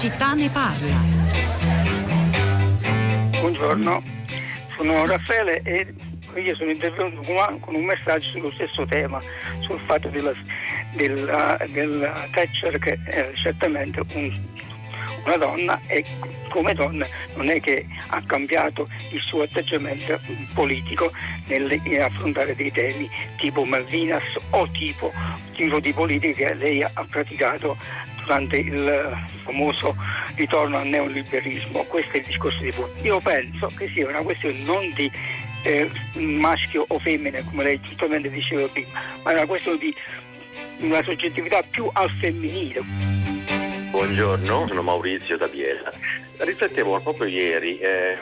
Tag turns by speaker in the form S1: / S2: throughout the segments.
S1: città ne parla.
S2: Buongiorno, sono Raffaele e io sono intervenuto con un messaggio sullo stesso tema, sul fatto della, della, della Thatcher che è certamente un, una donna e come donna non è che ha cambiato il suo atteggiamento politico nell'affrontare dei temi tipo Malvinas o tipo, tipo di politica che lei ha praticato durante il famoso ritorno al neoliberismo. Questo è il discorso di fondo. Io penso che sia una questione non di eh, maschio o femmina, come lei giustamente diceva prima, ma è una questione di una soggettività più al femminile.
S3: Buongiorno, sono Maurizio da Biella. Riflettevo proprio ieri, eh,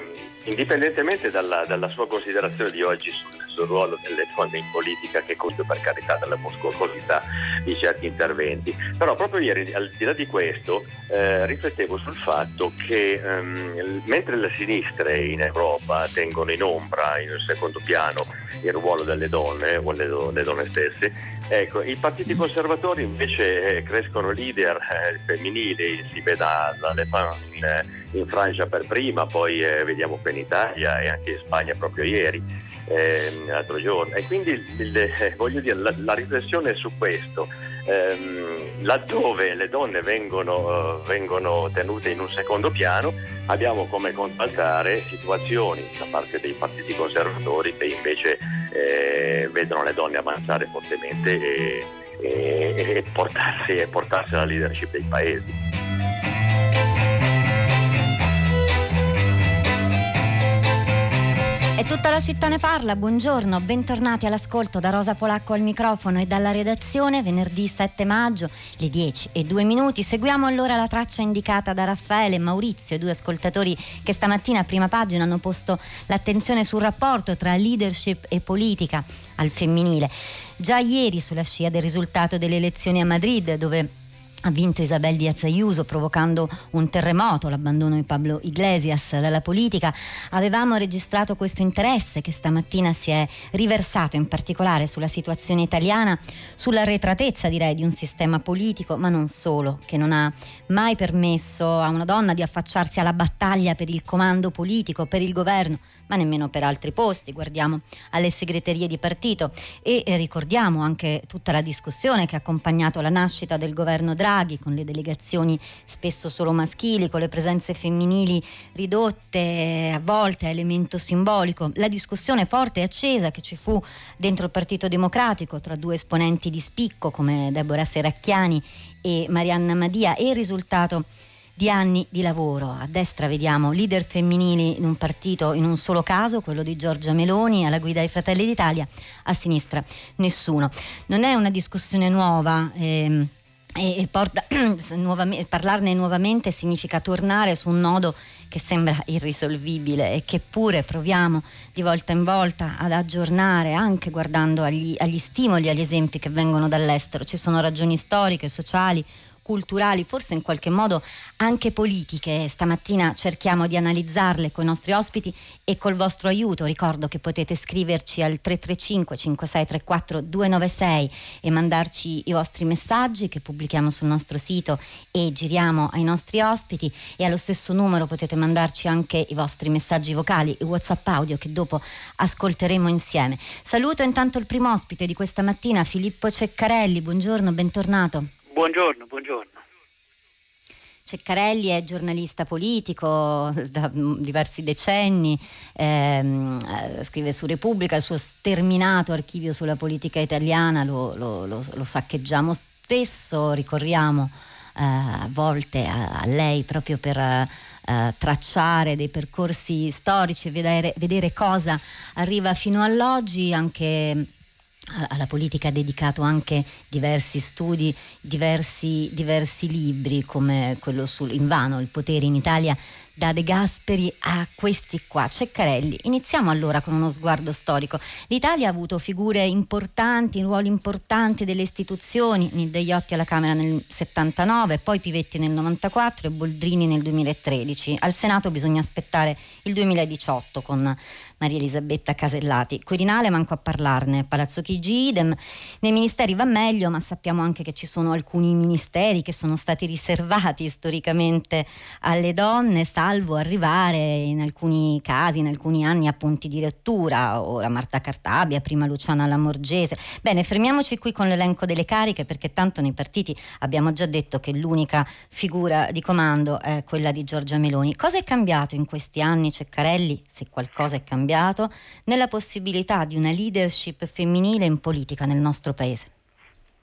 S3: indipendentemente dalla, dalla, sua considerazione di oggi sul, sul, ruolo delle donne in politica, che conto per carità dalla muscolosità di certi interventi, però proprio ieri, al di là di questo, eh, riflettevo sul fatto che ehm, mentre le sinistre in Europa tengono in ombra, in secondo piano, il ruolo delle donne o le, le donne stesse, ecco, i partiti conservatori invece eh, crescono leader eh, femminili, si vede dalle in, eh, in, Francia per prima, poi eh, vediamo qui in Italia e anche in Spagna proprio ieri, eh, l'altro giorno. E quindi il, eh, voglio dire, la, la riflessione è su questo ehm, laddove le donne vengono, vengono, tenute in un secondo piano, abbiamo come contraltare situazioni da parte dei partiti conservatori che invece eh, vedono le donne avanzare fortemente e, e, e, portarsi, e portarsi alla leadership dei paesi.
S1: Tutta la città ne parla, buongiorno, bentornati all'ascolto da Rosa Polacco al microfono e dalla redazione, venerdì 7 maggio, le 10 e 2 minuti. Seguiamo allora la traccia indicata da Raffaele e Maurizio, due ascoltatori che stamattina a prima pagina hanno posto l'attenzione sul rapporto tra leadership e politica al femminile. Già ieri, sulla scia del risultato delle elezioni a Madrid, dove ha vinto Isabel Diaz Ayuso provocando un terremoto, l'abbandono di Pablo Iglesias dalla politica. Avevamo registrato questo interesse che stamattina si è riversato in particolare sulla situazione italiana, sulla retratezza direi di un sistema politico, ma non solo, che non ha mai permesso a una donna di affacciarsi alla battaglia per il comando politico, per il governo, ma nemmeno per altri posti. Guardiamo alle segreterie di partito e ricordiamo anche tutta la discussione che ha accompagnato la nascita del governo Draghi Draghi, con le delegazioni spesso solo maschili, con le presenze femminili ridotte a volte a elemento simbolico. La discussione forte e accesa che ci fu dentro il Partito Democratico tra due esponenti di spicco come Deborah Seracchiani e Marianna Madia e il risultato di anni di lavoro. A destra vediamo leader femminili in un partito in un solo caso, quello di Giorgia Meloni alla guida dei Fratelli d'Italia, a sinistra nessuno. Non è una discussione nuova. Ehm, e porta, nuovamente, parlarne nuovamente significa tornare su un nodo che sembra irrisolvibile e che pure proviamo di volta in volta ad aggiornare anche guardando agli, agli stimoli, agli esempi che vengono dall'estero. Ci sono ragioni storiche, sociali, culturali, forse in qualche modo anche politiche. Stamattina cerchiamo di analizzarle con i nostri ospiti e col vostro aiuto. Ricordo che potete scriverci al 335 5634 296 e mandarci i vostri messaggi che pubblichiamo sul nostro sito e giriamo ai nostri ospiti e allo stesso numero potete mandarci anche i vostri messaggi vocali e WhatsApp audio che dopo ascolteremo insieme. Saluto intanto il primo ospite di questa mattina, Filippo Ceccarelli. Buongiorno, bentornato.
S2: Buongiorno, buongiorno.
S1: Ceccarelli è giornalista politico da diversi decenni, ehm, eh, scrive su Repubblica, il suo sterminato archivio sulla politica italiana lo, lo, lo, lo saccheggiamo spesso, ricorriamo eh, a volte a, a, lei proprio per eh, tracciare dei percorsi storici, vedere, vedere cosa arriva fino all'oggi, anche alla politica ha dedicato anche diversi studi, diversi, diversi libri come quello sul invano, il potere in Italia da De Gasperi a questi qua. Ceccarelli, iniziamo allora con uno sguardo storico. L'Italia ha avuto figure importanti, ruoli importanti delle istituzioni, Nilde Iotti alla Camera nel 79, poi Pivetti nel 94 e Boldrini nel 2013. Al Senato bisogna aspettare il 2018 con Maria Elisabetta Casellati. Quirinale manco a parlarne, Palazzo Chigi idem. Nei ministeri va meglio, ma sappiamo anche che ci sono alcuni ministeri che sono stati riservati storicamente alle donne, salvo arrivare in alcuni casi, in alcuni anni a punti di lettura, ora Marta Cartabia, prima Luciana Lamorgese. Bene, fermiamoci qui con l'elenco delle cariche perché tanto nei partiti abbiamo già detto che l'unica figura di comando è quella di Giorgia Meloni. Cosa è cambiato in questi anni, Ceccarelli, se qualcosa è cambiato? cambiato nella possibilità di una leadership femminile in politica nel nostro Paese?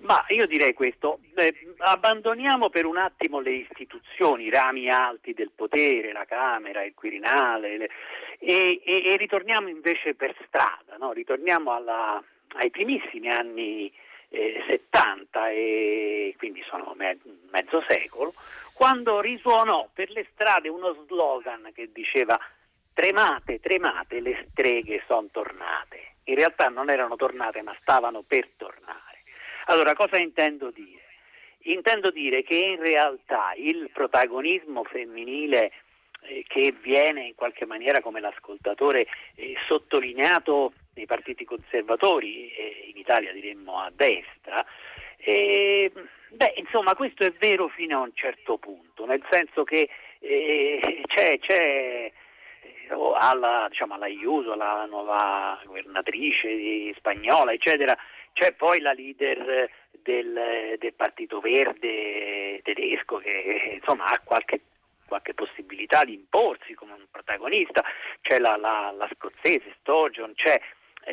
S4: Ma io direi questo, eh, abbandoniamo per un attimo le istituzioni, i rami alti del potere, la Camera, il Quirinale, le, e, e, e, ritorniamo invece per strada, no? ritorniamo alla, ai primissimi anni eh, 70 e quindi sono me, mezzo secolo, quando risuonò per le strade uno slogan che diceva Tremate, tremate, le streghe sono tornate. In realtà non erano tornate, ma stavano per tornare. Allora, cosa intendo dire? Intendo dire che in realtà il protagonismo femminile eh, che viene in qualche maniera, come l'ascoltatore, eh, sottolineato nei partiti conservatori, eh, in Italia diremmo a destra, eh, beh, insomma, questo è vero fino a un certo punto, nel senso che eh, c'è, c'è alla, diciamo, alla Iuso, alla nuova governatrice spagnola, eccetera, c'è poi la leader del, del Partito Verde tedesco che insomma ha qualche qualche possibilità di imporsi come un protagonista, c'è la, la, la scozzese Sturgeon, c'è,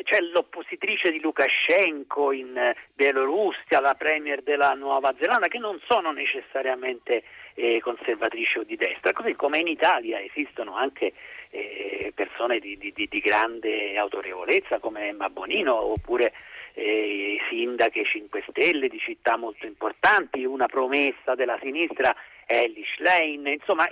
S4: c'è, l'oppositrice di Lukashenko in Bielorussia, la premier della Nuova Zelanda, che non sono necessariamente eh, conservatrici o di destra, così come in Italia esistono anche eh, persone di, di, di, grande autorevolezza come Emma Bonino oppure eh, sindache 5 Stelle di città molto importanti, una promessa della sinistra Ellie Schlein, insomma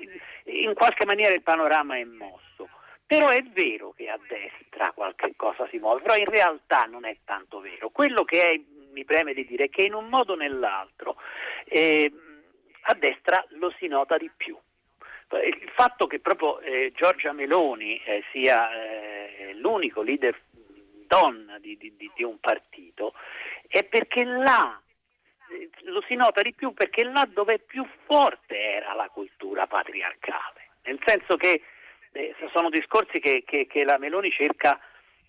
S4: in qualche maniera il panorama è mosso. Però è vero che a destra qualche cosa si muove, però in realtà non è tanto vero. Quello che è, mi preme di dire è che in un modo o nell'altro eh, a destra lo si nota di più. Il fatto che proprio eh, Giorgia Meloni eh, sia eh, l'unico leader donna di, di, di, un partito è perché là eh, lo si nota di più perché là dove più forte era la cultura patriarcale, nel senso che eh, sono discorsi che, che, che la Meloni cerca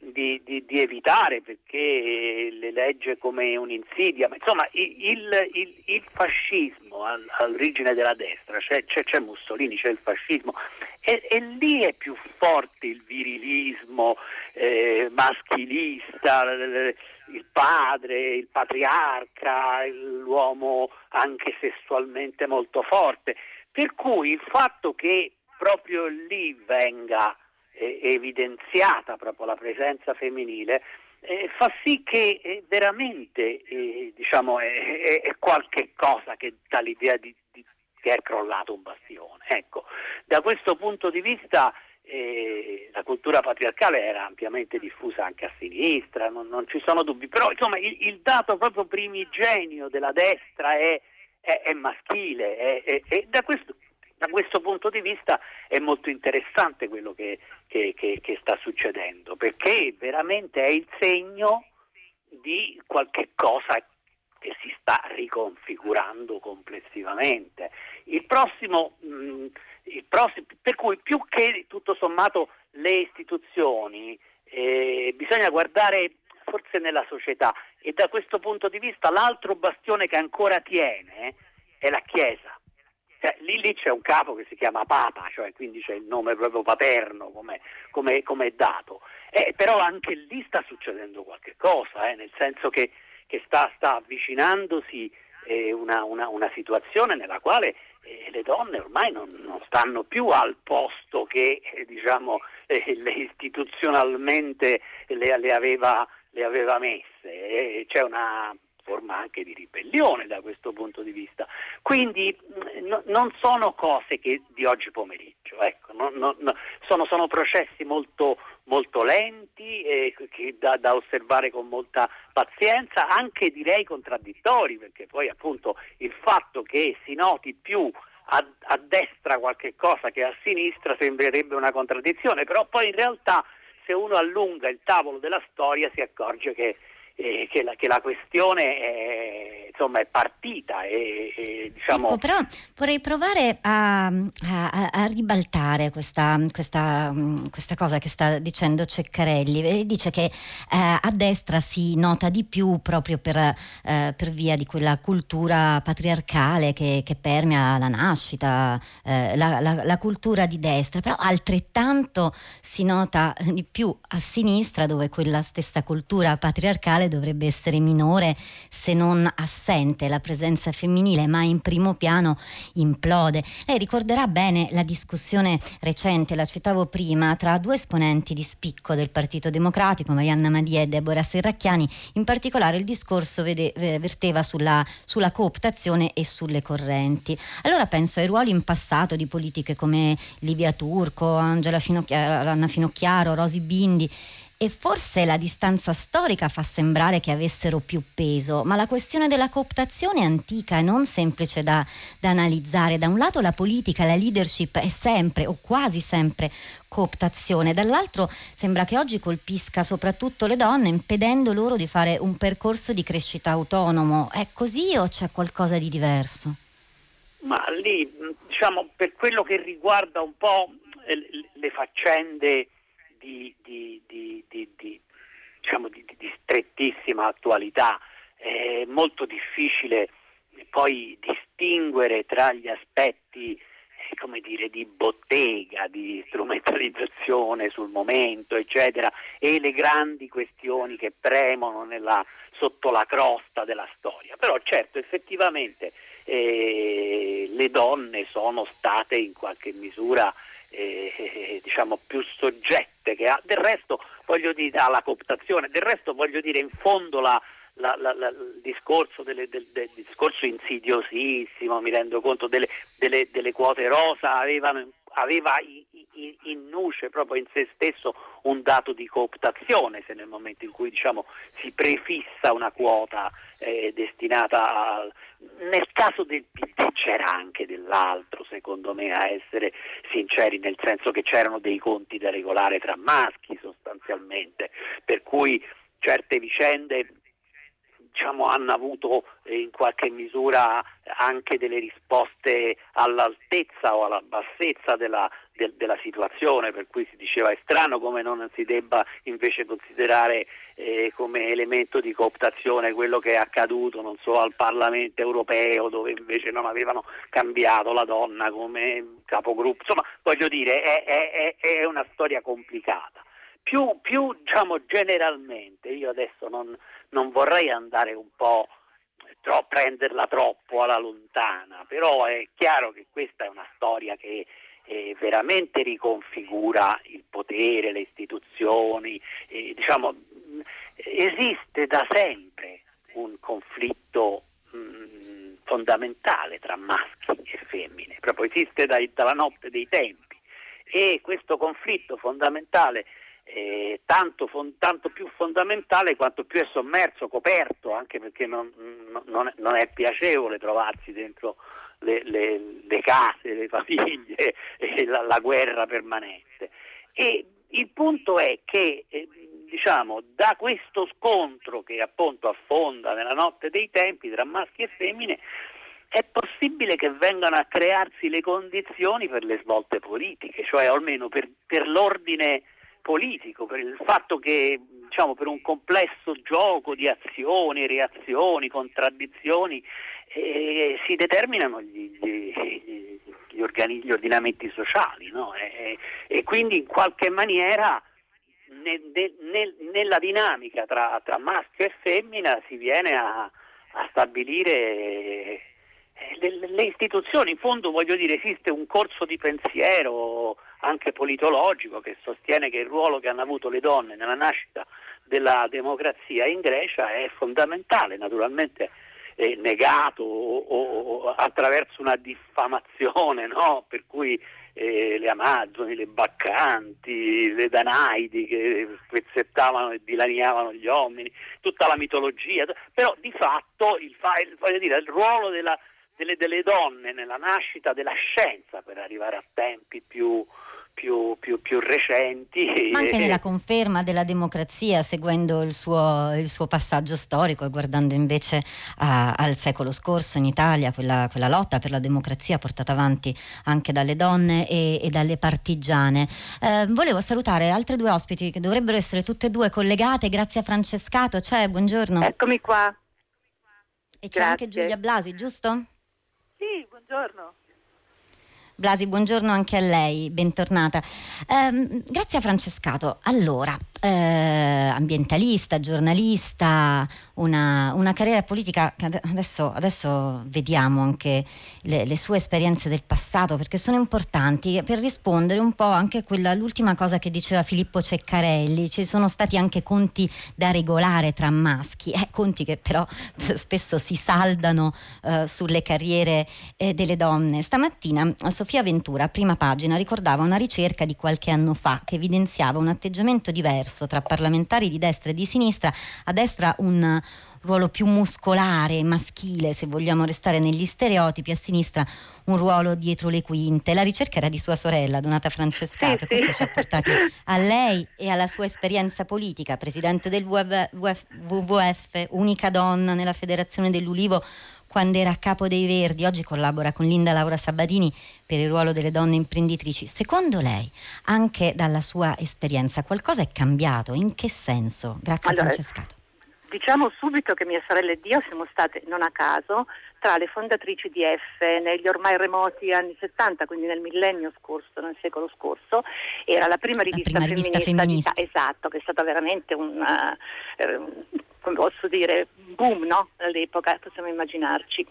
S4: di, di, di, evitare perché le legge come un'insidia, ma insomma il, il, il fascismo all'origine della destra, c'è, c'è, c'è, Mussolini, c'è il fascismo e, e, lì è più forte il virilismo eh, maschilista, il padre, il patriarca, l'uomo anche sessualmente molto forte, per cui il fatto che proprio lì venga eh, evidenziata proprio la presenza femminile, eh, fa sì che eh, veramente eh, diciamo, è, è, qualche cosa che dà l'idea di, di, che è crollato un bastione. Ecco, da questo punto di vista eh, la cultura patriarcale era ampiamente diffusa anche a sinistra, non, non ci sono dubbi, però insomma il, il, dato proprio primigenio della destra è, è, è maschile e da questo da questo punto di vista è molto interessante quello che, che, che, che sta succedendo, perché veramente è il segno di qualche cosa che si sta riconfigurando complessivamente. Il prossimo, mh, mm, il prossimo, per cui più che tutto sommato le istituzioni, eh, bisogna guardare forse nella società e da questo punto di vista l'altro bastione che ancora tiene è la Chiesa. Cioè, lì, lì, c'è un capo che si chiama Papa, cioè, quindi c'è il nome proprio paterno come, è dato. Eh, però anche lì sta succedendo qualche cosa, eh, nel senso che, che sta, sta, avvicinandosi eh, una, una, una, situazione nella quale eh, le donne ormai non, non, stanno più al posto che eh, diciamo, eh, le istituzionalmente le, le, aveva, le aveva messe. c'è una forma anche di ribellione da questo punto di vista. Quindi mm, no, non sono cose che di oggi pomeriggio, ecco, no, no, sono, sono, processi molto, molto lenti e da, da, osservare con molta pazienza, anche direi contraddittori, perché poi appunto il fatto che si noti più a, a destra qualche cosa che a sinistra sembrerebbe una contraddizione, però poi in realtà se uno allunga il tavolo della storia si accorge che eh, che, la, che, la, questione è, insomma, è partita. E, e, diciamo...
S1: ecco, però vorrei provare a, a, a ribaltare questa, questa, questa, cosa che sta dicendo Ceccarelli. Dice che eh, a destra si nota di più proprio per, eh, per via di quella cultura patriarcale che, che permea la nascita, eh, la, la, la cultura di destra, però altrettanto si nota di più a sinistra dove quella stessa cultura patriarcale dovrebbe essere minore se non assente la presenza femminile, ma in primo piano implode. Lei ricorderà bene la discussione recente, la citavo prima, tra due esponenti di spicco del Partito Democratico, Marianna Madia e Deborah Serracchiani, in particolare il discorso vede, verteva sulla, sulla cooptazione e sulle correnti. Allora penso ai ruoli in passato di politiche come Livia Turco, Angela Finocchiaro, Anna Finocchiaro, Rosi Bindi e forse la distanza storica fa sembrare che avessero più peso, ma la questione della cooptazione è antica e non semplice da, da analizzare. Da un lato la politica, la leadership è sempre o quasi sempre cooptazione, dall'altro sembra che oggi colpisca soprattutto le donne impedendo loro di fare un percorso di crescita autonomo. È così o c'è qualcosa di diverso?
S4: Ma lì, diciamo, per quello che riguarda un po' le faccende di, di, di, di diciamo, strettissima attualità. È molto difficile poi distinguere tra gli aspetti eh, come dire, di bottega, di strumentalizzazione sul momento, eccetera, e le grandi questioni che premono nella, sotto la crosta della storia. Però certo, effettivamente eh, le donne sono state in qualche misura eh, diciamo più soggette che ha. Del resto voglio dire alla cooptazione, del resto voglio dire in fondo la, la, la, il, discorso delle, del, del, discorso insidiosissimo, mi rendo conto, delle, delle, delle quote rosa avevano, aveva in, in, nuce proprio in se stesso un dato di cooptazione, se nel momento in cui diciamo, si prefissa una quota eh, destinata a... Nel caso del PD c'era anche dell'altro, secondo me, a essere sinceri, nel senso che c'erano dei conti da regolare tra maschi sostanzialmente, per cui certe vicende diciamo, hanno avuto eh, in qualche misura anche delle risposte all'altezza o alla bassezza della, de, della situazione, per cui si diceva è strano come non si debba invece considerare eh, come elemento di cooptazione quello che è accaduto non so, al Parlamento europeo dove invece non avevano cambiato la donna come capogruppo. Insomma, voglio dire, è, è, è una storia complicata. Più, più diciamo, generalmente, io adesso non, non vorrei andare un po' tro- prenderla troppo alla lontana, però è chiaro che questa è una storia che eh, veramente riconfigura il potere, le istituzioni, eh, diciamo, esiste da sempre un conflitto mh, mm, fondamentale tra maschi e femmine, proprio esiste dai, dalla notte dei tempi. E questo conflitto fondamentale eh, tanto, fon- tanto, più fondamentale quanto più è sommerso, coperto, anche perché non, non, è, non è, piacevole trovarsi dentro le, le, le case, le famiglie e la, la, guerra permanente. E il punto è che eh, diciamo, da questo scontro che appunto affonda nella notte dei tempi tra maschi e femmine è possibile che vengano a crearsi le condizioni per le svolte politiche, cioè almeno per, per l'ordine politico, per il fatto che diciamo, per un complesso gioco di azioni, reazioni, contraddizioni eh, si determinano gli, gli, gli, organi, gli ordinamenti sociali no? e, e, quindi in qualche maniera nel, nel, nella dinamica tra, tra, maschio e femmina si viene a, a stabilire le, le, istituzioni, in fondo voglio dire, esiste un corso di pensiero anche politologico che sostiene che il ruolo che hanno avuto le donne nella nascita della democrazia in Grecia è fondamentale, naturalmente eh, negato o, o, attraverso una diffamazione, no? per cui eh, le Amazzoni, le Baccanti, le Danaidi che spezzettavano e dilaniavano gli uomini, tutta la mitologia, però di fatto il, il, dire, il ruolo della, delle, delle donne nella nascita della scienza per arrivare a tempi più, più, più, più, recenti.
S1: Ma anche nella conferma della democrazia, seguendo il suo, il suo passaggio storico e guardando invece a, al secolo scorso in Italia, quella, quella, lotta per la democrazia portata avanti anche dalle donne e, e dalle partigiane. Eh, volevo salutare altre due ospiti che dovrebbero essere tutte e due collegate. Grazie a Francescato. C'è, buongiorno.
S5: Eccomi qua.
S1: E c'è Grazie. anche Giulia Blasi, giusto?
S5: Sì, buongiorno.
S1: Blasi, buongiorno anche a lei, bentornata. Eh, grazie a Francescato. Allora, eh, ambientalista, giornalista, una, una, carriera politica che adesso, adesso vediamo anche le, le, sue esperienze del passato perché sono importanti per rispondere un po' anche a all'ultima cosa che diceva Filippo Ceccarelli. Ci sono stati anche conti da regolare tra maschi, eh, conti che però spesso si saldano eh, sulle carriere eh, delle donne. Stamattina Sofia Sofia Ventura, a prima pagina, ricordava una ricerca di qualche anno fa che evidenziava un atteggiamento diverso tra parlamentari di destra e di sinistra. A destra un ruolo più muscolare, maschile, se vogliamo restare negli stereotipi, a sinistra un ruolo dietro le quinte. La ricerca era di sua sorella, Donata Francescato, sì, questo sì. ci ha portati a lei e alla sua esperienza politica, presidente del WWF, unica donna nella federazione dell'Ulivo quando era capo dei Verdi, oggi collabora con Linda Laura Sabatini per il ruolo delle donne imprenditrici. Secondo lei, anche dalla sua esperienza, qualcosa è cambiato? In che senso? Grazie allora, Francescato.
S5: Diciamo subito che mia sorella ed io siamo state, non a caso, tra le fondatrici di F negli ormai remoti anni 70, quindi nel millennio scorso, nel secolo scorso, era la prima rivista,
S1: la prima rivista femminista,
S5: femminista. esatto, che è stata veramente un, uh, come posso dire, boom no? all'epoca, possiamo immaginarci.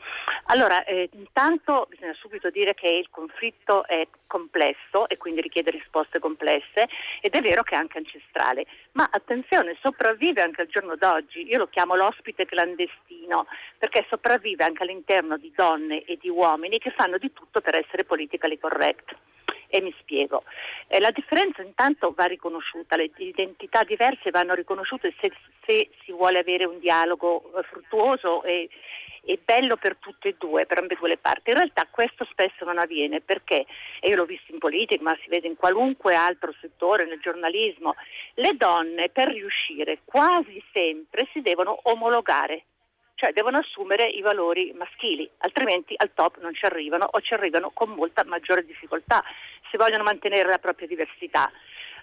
S5: Allora, eh, intanto bisogna subito dire che il conflitto è complesso e quindi richiede risposte complesse ed è vero che è anche ancestrale, ma attenzione, sopravvive anche al giorno d'oggi, io lo chiamo l'ospite clandestino, perché sopravvive anche all'interno di donne e di uomini che fanno di tutto per essere politically correct e mi spiego. Eh, la differenza intanto va riconosciuta, le identità diverse vanno riconosciute se, se si vuole avere un dialogo eh, fruttuoso e, e bello per tutte e due, per ambedue le parti. In realtà questo spesso non avviene perché, e io l'ho visto in politica, ma si vede in qualunque altro settore, nel giornalismo, le donne per riuscire quasi sempre si devono omologare cioè devono assumere i valori maschili, altrimenti al top non ci arrivano o ci arrivano con molta maggiore difficoltà se vogliono mantenere la propria diversità.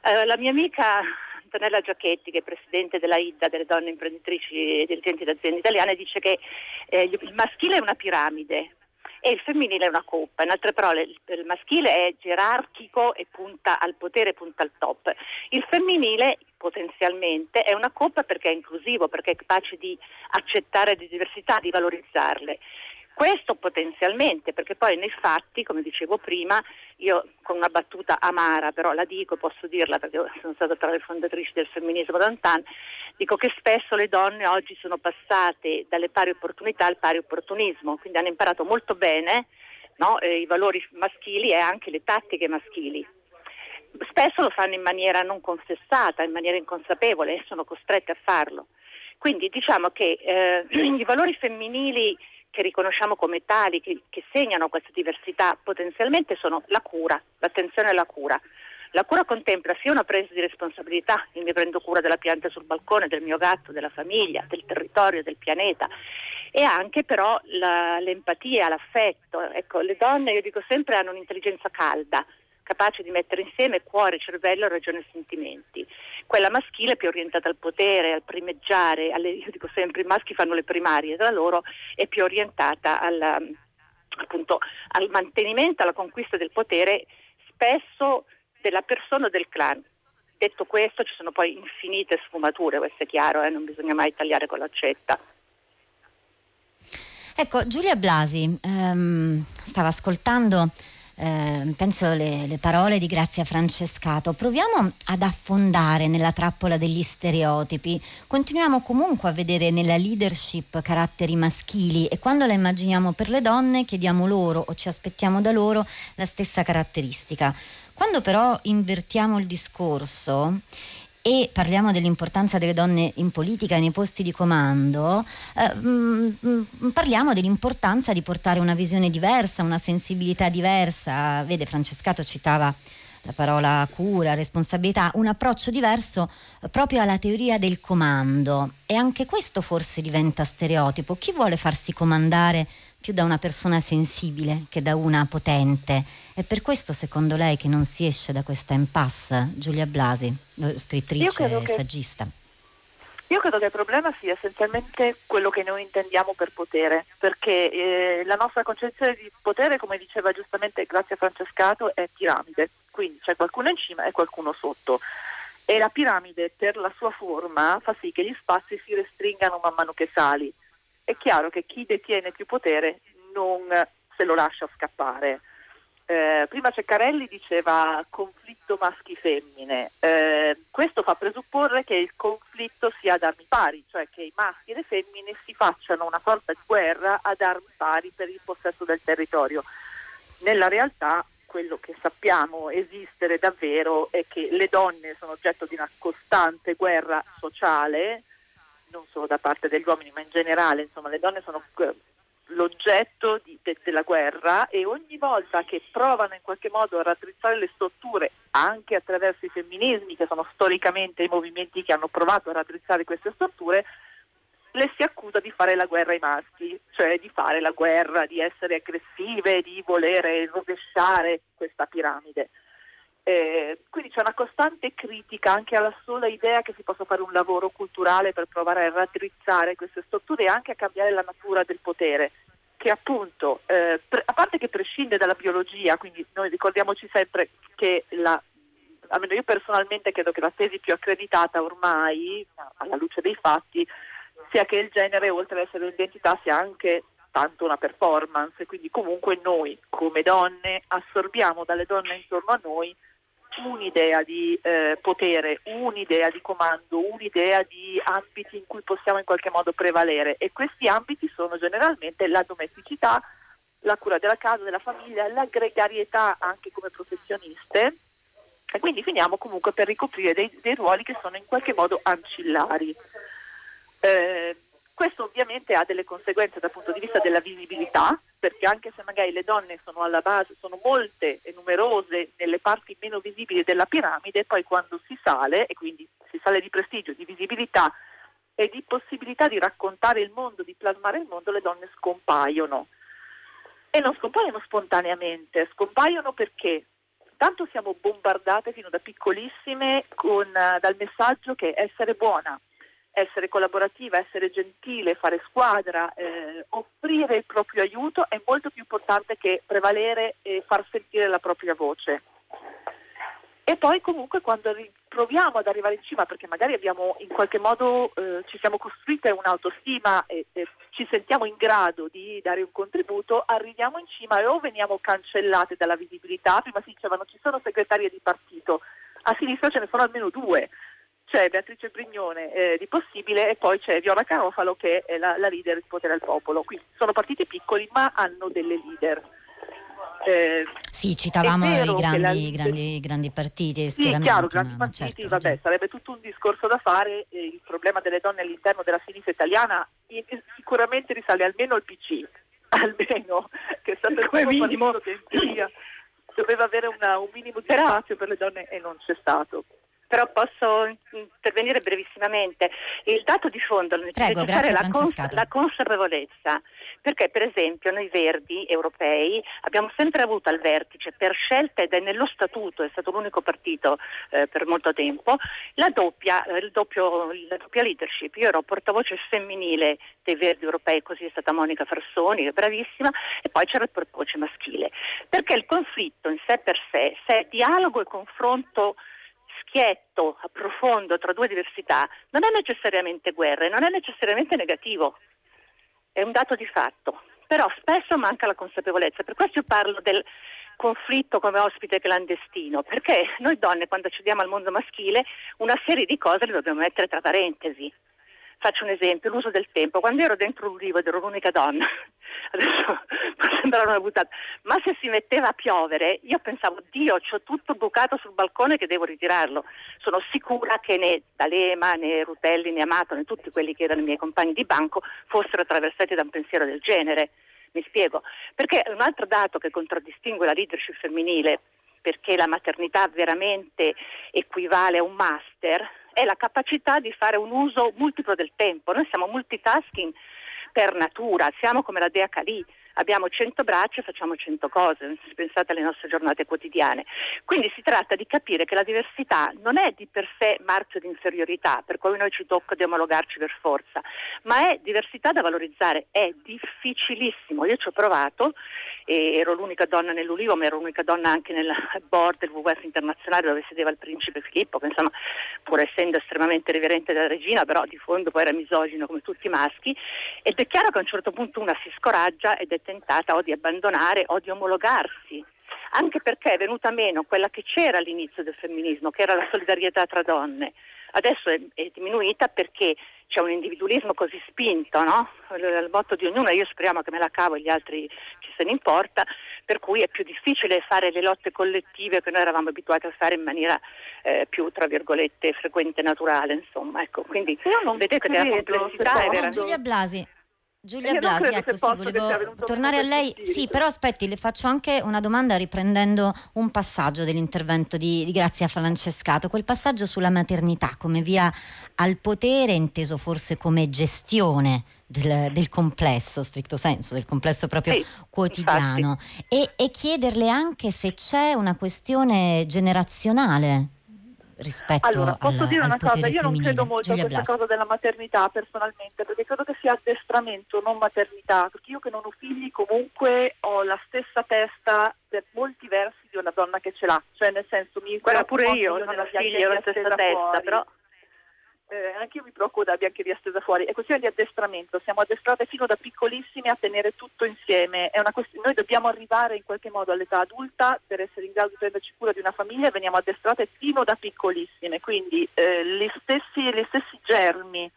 S5: Eh, la mia amica Antonella Giacchetti, che è presidente della IDA, delle donne imprenditrici e dirigenti d'aziende italiane, dice che eh, il maschile è una piramide, e il femminile è una coppa. In altre parole, il maschile è gerarchico e punta al potere, punta al top. Il femminile potenzialmente è una coppa perché è inclusivo, perché è capace di accettare le diversità, di valorizzarle. Questo potenzialmente, perché poi nei fatti, come dicevo prima, io con una battuta amara, però la dico, posso dirla perché sono stata tra le fondatrici del femminismo da Dantan, dico che spesso le donne oggi sono passate dalle pari opportunità al pari opportunismo, quindi hanno imparato molto bene no, eh, i valori maschili e anche le tattiche maschili. Spesso lo fanno in maniera non confessata, in maniera inconsapevole e sono costrette a farlo. Quindi diciamo che eh, i valori femminili che riconosciamo come tali, che, che segnano questa diversità potenzialmente sono la cura, l'attenzione alla cura. La cura contempla sia una presa di responsabilità, io mi prendo cura della pianta sul balcone, del mio gatto, della famiglia, del territorio, del pianeta e anche però la, l'empatia, l'affetto. Ecco, le donne, io dico sempre, hanno un'intelligenza calda, capace di mettere insieme cuore, cervello, ragione e sentimenti. Quella maschile è più orientata al potere, al primeggiare, alle, io dico sempre i maschi fanno le primarie tra loro, è più orientata alla, appunto, al mantenimento, alla conquista del potere, spesso della persona o del clan. Detto questo ci sono poi infinite sfumature, questo è chiaro, eh? non bisogna mai tagliare con l'accetta.
S1: Ecco, Giulia Blasi ehm, stava ascoltando eh, penso le, le, parole di Grazia Francescato. Proviamo ad affondare nella trappola degli stereotipi. Continuiamo comunque a vedere nella leadership caratteri maschili e quando la immaginiamo per le donne chiediamo loro o ci aspettiamo da loro la stessa caratteristica. Quando però invertiamo il discorso e parliamo dell'importanza delle donne in politica e nei posti di comando, eh, mh, mm, mm, parliamo dell'importanza di portare una visione diversa, una sensibilità diversa. Vede, Francescato citava la parola cura, responsabilità, un approccio diverso proprio alla teoria del comando. E anche questo forse diventa stereotipo. Chi vuole farsi comandare più da una persona sensibile che da una potente. È per questo, secondo lei, che non si esce da questa impasse, Giulia Blasi, scrittrice e che... saggista?
S6: Io credo che il problema sia essenzialmente quello che noi intendiamo per potere, perché eh, la nostra concezione di potere, come diceva giustamente Grazia Francescato, è piramide, quindi c'è qualcuno in cima e qualcuno sotto. E la piramide, per la sua forma, fa sì che gli spazi si restringano man mano che sali è chiaro che chi detiene più potere non se lo lascia scappare. Eh, prima Ceccarelli diceva conflitto maschi-femmine, eh, questo fa presupporre che il conflitto sia ad armi pari, cioè che i maschi e le femmine si facciano una sorta di guerra ad armi pari per il possesso del territorio. Nella realtà quello che sappiamo esistere davvero è che le donne sono oggetto di una costante guerra sociale, non solo da parte degli uomini ma in generale, insomma le donne sono l'oggetto di, de, della guerra e ogni volta che provano in qualche modo a raddrizzare le strutture anche attraverso i femminismi che sono storicamente i movimenti che hanno provato a raddrizzare queste strutture le si accusa di fare la guerra ai maschi, cioè di fare la guerra, di essere aggressive, di volere rovesciare questa piramide. Eh, quindi c'è una costante critica anche alla sola idea che si possa fare un lavoro culturale per provare a raddrizzare queste strutture e anche a cambiare la natura del potere, che appunto, eh, pre- a parte che prescinde dalla biologia, quindi noi ricordiamoci sempre che la, almeno io personalmente credo che la tesi più accreditata ormai, alla luce dei fatti, sia che il genere, oltre ad essere un'identità, sia anche tanto una performance, quindi comunque noi come donne assorbiamo dalle donne intorno a noi un'idea di eh, potere, un'idea di comando, un'idea di ambiti in cui possiamo in qualche modo prevalere e questi ambiti sono generalmente la domesticità, la cura della casa, della famiglia, la gregarietà anche come professioniste e quindi finiamo comunque per ricoprire dei, dei ruoli che sono in qualche modo ancillari. Eh, questo ovviamente ha delle conseguenze dal punto di vista della visibilità, perché anche se magari le donne sono alla base, sono molte e numerose nelle parti meno visibili della piramide, poi quando si sale, e quindi si sale di prestigio, di visibilità e di possibilità di raccontare il mondo, di plasmare il mondo, le donne scompaiono. E non scompaiono spontaneamente, scompaiono perché tanto siamo bombardate fino da piccolissime con, uh, dal messaggio che essere buona, essere collaborativa, essere gentile, fare squadra, eh, offrire il proprio aiuto è molto più importante che prevalere e far sentire la propria voce. E poi comunque quando proviamo ad arrivare in cima, perché magari abbiamo in qualche modo eh, ci siamo costruite un'autostima e, e, ci sentiamo in grado di dare un contributo, arriviamo in cima e o veniamo cancellate dalla visibilità, prima si diceva non ci sono segretarie di partito, a sinistra ce ne sono almeno due, c'è Beatrice Brignone eh, di Possibile e poi c'è Viola Carofalo che è la, la leader di Potere al Popolo. Quindi sono partiti piccoli ma hanno delle leader.
S1: Eh, sì, citavamo i grandi, la... grandi, grandi, partiti.
S6: Sì, chiaro, grandi partiti, certo, vabbè, certo. sarebbe tutto un discorso da fare. Eh, il problema delle donne all'interno della sinistra italiana sicuramente risale almeno al PC, almeno che sta per come minimo che in teoria doveva avere una, un minimo di spazio per le donne e non c'è stato
S5: però posso intervenire brevissimamente. Il dato di fondo è necessaria la, cons- la consapevolezza, perché per esempio noi verdi europei abbiamo sempre avuto al vertice, per scelta ed è nello statuto, è stato l'unico partito eh, per molto tempo, la doppia, eh, doppio, la doppia leadership. Io ero portavoce femminile dei verdi europei, così è stata Monica Frassoni, che è bravissima, e poi c'era il portavoce maschile. Perché il conflitto in sé per sé, se è dialogo e confronto schietto, profondo tra due diversità non è necessariamente guerra e non è necessariamente negativo. è un dato di fatto, però spesso manca la consapevolezza. Per questo io parlo del conflitto come ospite clandestino, perché noi donne quando accediamo al mondo maschile una serie di cose le dobbiamo mettere tra parentesi. Faccio un esempio, l'uso del tempo. Quando ero dentro un rivo ed ero l'unica donna, adesso può sembrare una buttata, ma se si metteva a piovere, io pensavo, Dio, ho tutto bucato sul balcone che devo ritirarlo. Sono sicura che né D'Alema, né Rutelli, né Amato, né tutti quelli che erano i miei compagni di banco fossero attraversati da un pensiero del genere. Mi spiego. Perché un altro dato che contraddistingue la leadership femminile, perché la maternità veramente equivale a un master, è la capacità di fare un uso multiplo del tempo. Noi siamo multitasking per natura, siamo come la dea Kali, abbiamo 100 braccia e facciamo 100 cose, pensate alle nostre giornate quotidiane. Quindi si tratta di capire che la diversità non è di per sé marchio di inferiorità, per cui noi ci tocca di omologarci per forza, ma è diversità da valorizzare, è difficilissimo. Io ci ho provato, ero l'unica donna nell'Ulivo, ma ero l'unica donna anche nel board del WWF internazionale dove sedeva il principe Filippo, che insomma, pur essendo estremamente riverente della regina, però di fondo poi era misogino come tutti i maschi, ed è chiaro che a un certo punto una si scoraggia ed è tentata o di abbandonare o di omologarsi, anche perché è venuta meno quella che c'era all'inizio del femminismo, che era la solidarietà tra donne. Adesso è, è diminuita perché c'è un individualismo così spinto, no? il motto di ognuno, io speriamo che me la cavo e gli altri ci se ne importa, per cui è più difficile fare le lotte collettive che noi eravamo abituati a fare in maniera eh, più, tra virgolette, frequente e naturale, insomma. Ecco, quindi vedete che la complessità è veramente...
S1: Giulia Blasi, Giulia Blasi, ecco sì, volevo tornare a lei. Sì, però aspetti, le faccio anche una domanda riprendendo un passaggio dell'intervento di, di Grazia Francescato, quel passaggio sulla maternità come via al potere, inteso forse come gestione del, del complesso, stricto senso, del complesso proprio sì, quotidiano, e, e chiederle anche se c'è una questione generazionale rispetto
S6: allora, posso
S1: al,
S6: dire una cosa,
S1: io
S6: non credo molto
S1: Giulia
S6: a questa
S1: Blasi.
S6: cosa della maternità personalmente, perché credo che sia addestramento, non maternità, perché io che non ho figli comunque ho la stessa testa per molti versi di una donna che ce l'ha, cioè nel senso mi
S5: Guarda pure io, non ho figli, ho la stessa testa, però
S6: eh, anche io mi preoccupo da biancheria stesa fuori, è questione di addestramento, siamo addestrate fino da piccolissime a tenere tutto insieme, quest- noi dobbiamo arrivare in qualche modo all'età adulta per essere in grado di prenderci cura di una famiglia e veniamo addestrate fino da piccolissime, quindi eh, gli, stessi, gli stessi germi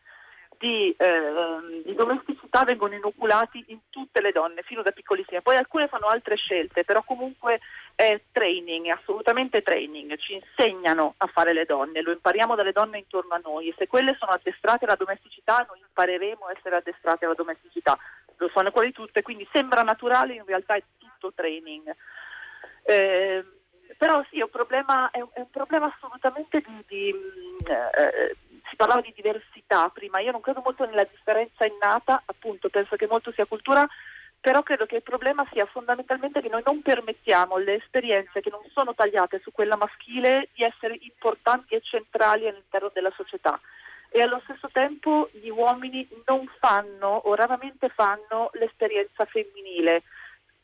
S6: di, eh, di, domesticità vengono inoculati in tutte le donne, fino da piccolissime. Poi alcune fanno altre scelte, però comunque è training, è assolutamente training. Ci insegnano a fare le donne, lo impariamo dalle donne intorno a noi e se quelle sono addestrate alla domesticità, noi impareremo a essere addestrate alla domesticità. Lo sono quasi tutte, quindi sembra naturale, in realtà è tutto training. Eh, però sì, è un problema, è un, è un problema assolutamente di, di eh, si parlava di diversità prima, io non credo molto nella differenza innata, appunto penso che molto sia cultura, però credo che il problema sia fondamentalmente che noi non permettiamo alle esperienze che non sono tagliate su quella maschile di essere importanti e centrali all'interno della società. E allo stesso tempo gli uomini non fanno o raramente fanno l'esperienza femminile,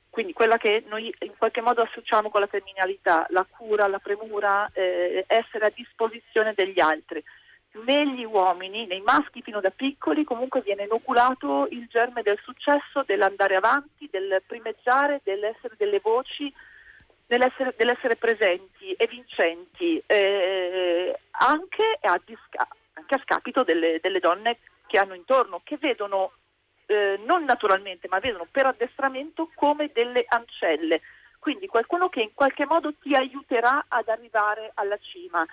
S6: quindi quella che noi in qualche modo associamo con la femminilità, la cura, la premura, eh, essere a disposizione degli altri negli uomini, nei maschi fino da piccoli, comunque viene inoculato il germe del successo, dell'andare avanti, del primeggiare, dell'essere delle voci, dell'essere, dell'essere presenti e vincenti, eh, anche, a disca- anche, a scapito delle, delle, donne che hanno intorno, che vedono eh, non naturalmente, ma vedono per addestramento come delle ancelle. Quindi qualcuno che in qualche modo ti aiuterà ad arrivare alla cima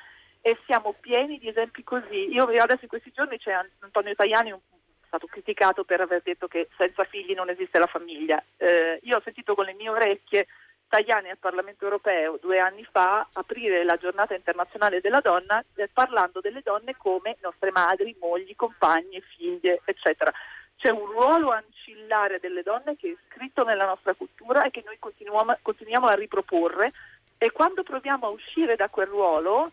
S6: e siamo pieni di esempi così. Io adesso in questi giorni c'è Antonio Tajani, un stato criticato per aver detto che senza figli non esiste la famiglia. Eh, io ho sentito con le mie orecchie Tajani al Parlamento europeo due anni fa aprire la giornata internazionale della donna eh, parlando delle donne come nostre madri, mogli, compagne, figlie, eccetera. C'è un ruolo ancillare delle donne che è scritto nella nostra cultura e che noi continuiamo, continuiamo a riproporre e quando proviamo a uscire da quel ruolo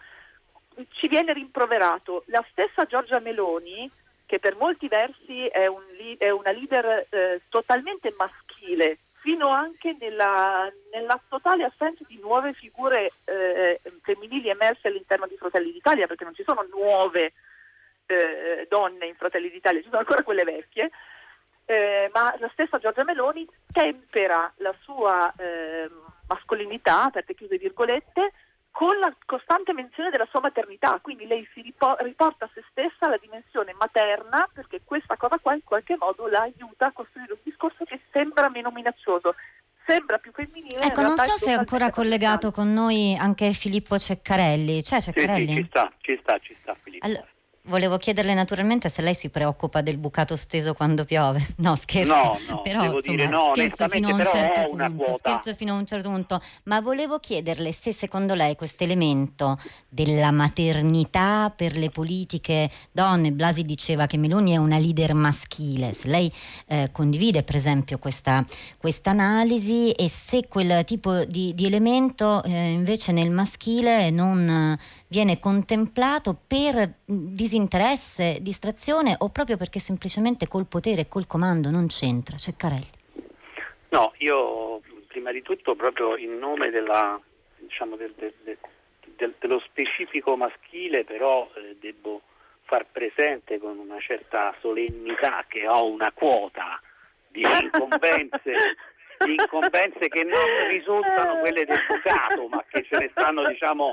S6: ci viene rimproverato. La stessa Giorgia Meloni, che per molti versi è, un, è una leader eh, totalmente maschile, fino anche nella, nella, totale assenza di nuove figure eh, femminili emerse all'interno di Fratelli d'Italia, perché non ci sono nuove eh, donne in Fratelli d'Italia, ci sono ancora quelle vecchie. eh, ma la stessa Giorgia Meloni tempera la sua eh, mascolinità, aperte chiuse virgolette, con la costante menzione della sua maternità, quindi lei si riporta a se stessa la dimensione materna perché questa cosa qua in qualche modo la aiuta a costruire un discorso che sembra meno minaccioso sembra più femminile.
S1: Ecco, non so se è ancora collegato con noi anche Filippo Ceccarelli. C'è Ceccarelli?
S4: Sì, sì, ci sta, ci sta, ci sta Filippo.
S1: Allora, Volevo chiederle naturalmente se lei si preoccupa del bucato steso quando piove. No, scherzo.
S4: No, no, però, devo insomma, dire no,
S1: scherzo fino a un certo punto.
S4: Scherzo
S1: fino a un certo punto. Ma volevo chiederle se secondo lei questo elemento della maternità per le politiche donne, Blasi diceva che Meloni è una leader maschile, se lei eh, condivide per esempio questa analisi e se quel tipo di, di elemento eh, invece nel maschile non viene contemplato per disinteresse, distrazione o proprio perché semplicemente col potere e col comando non c'entra? Ceccarelli.
S4: No, io prima di tutto proprio in nome della, diciamo, del, del, del, dello specifico maschile però eh, devo far presente con una certa solennità che ho una quota di incombenze, di incombenze che non risultano quelle del bucato ma che ce ne stanno diciamo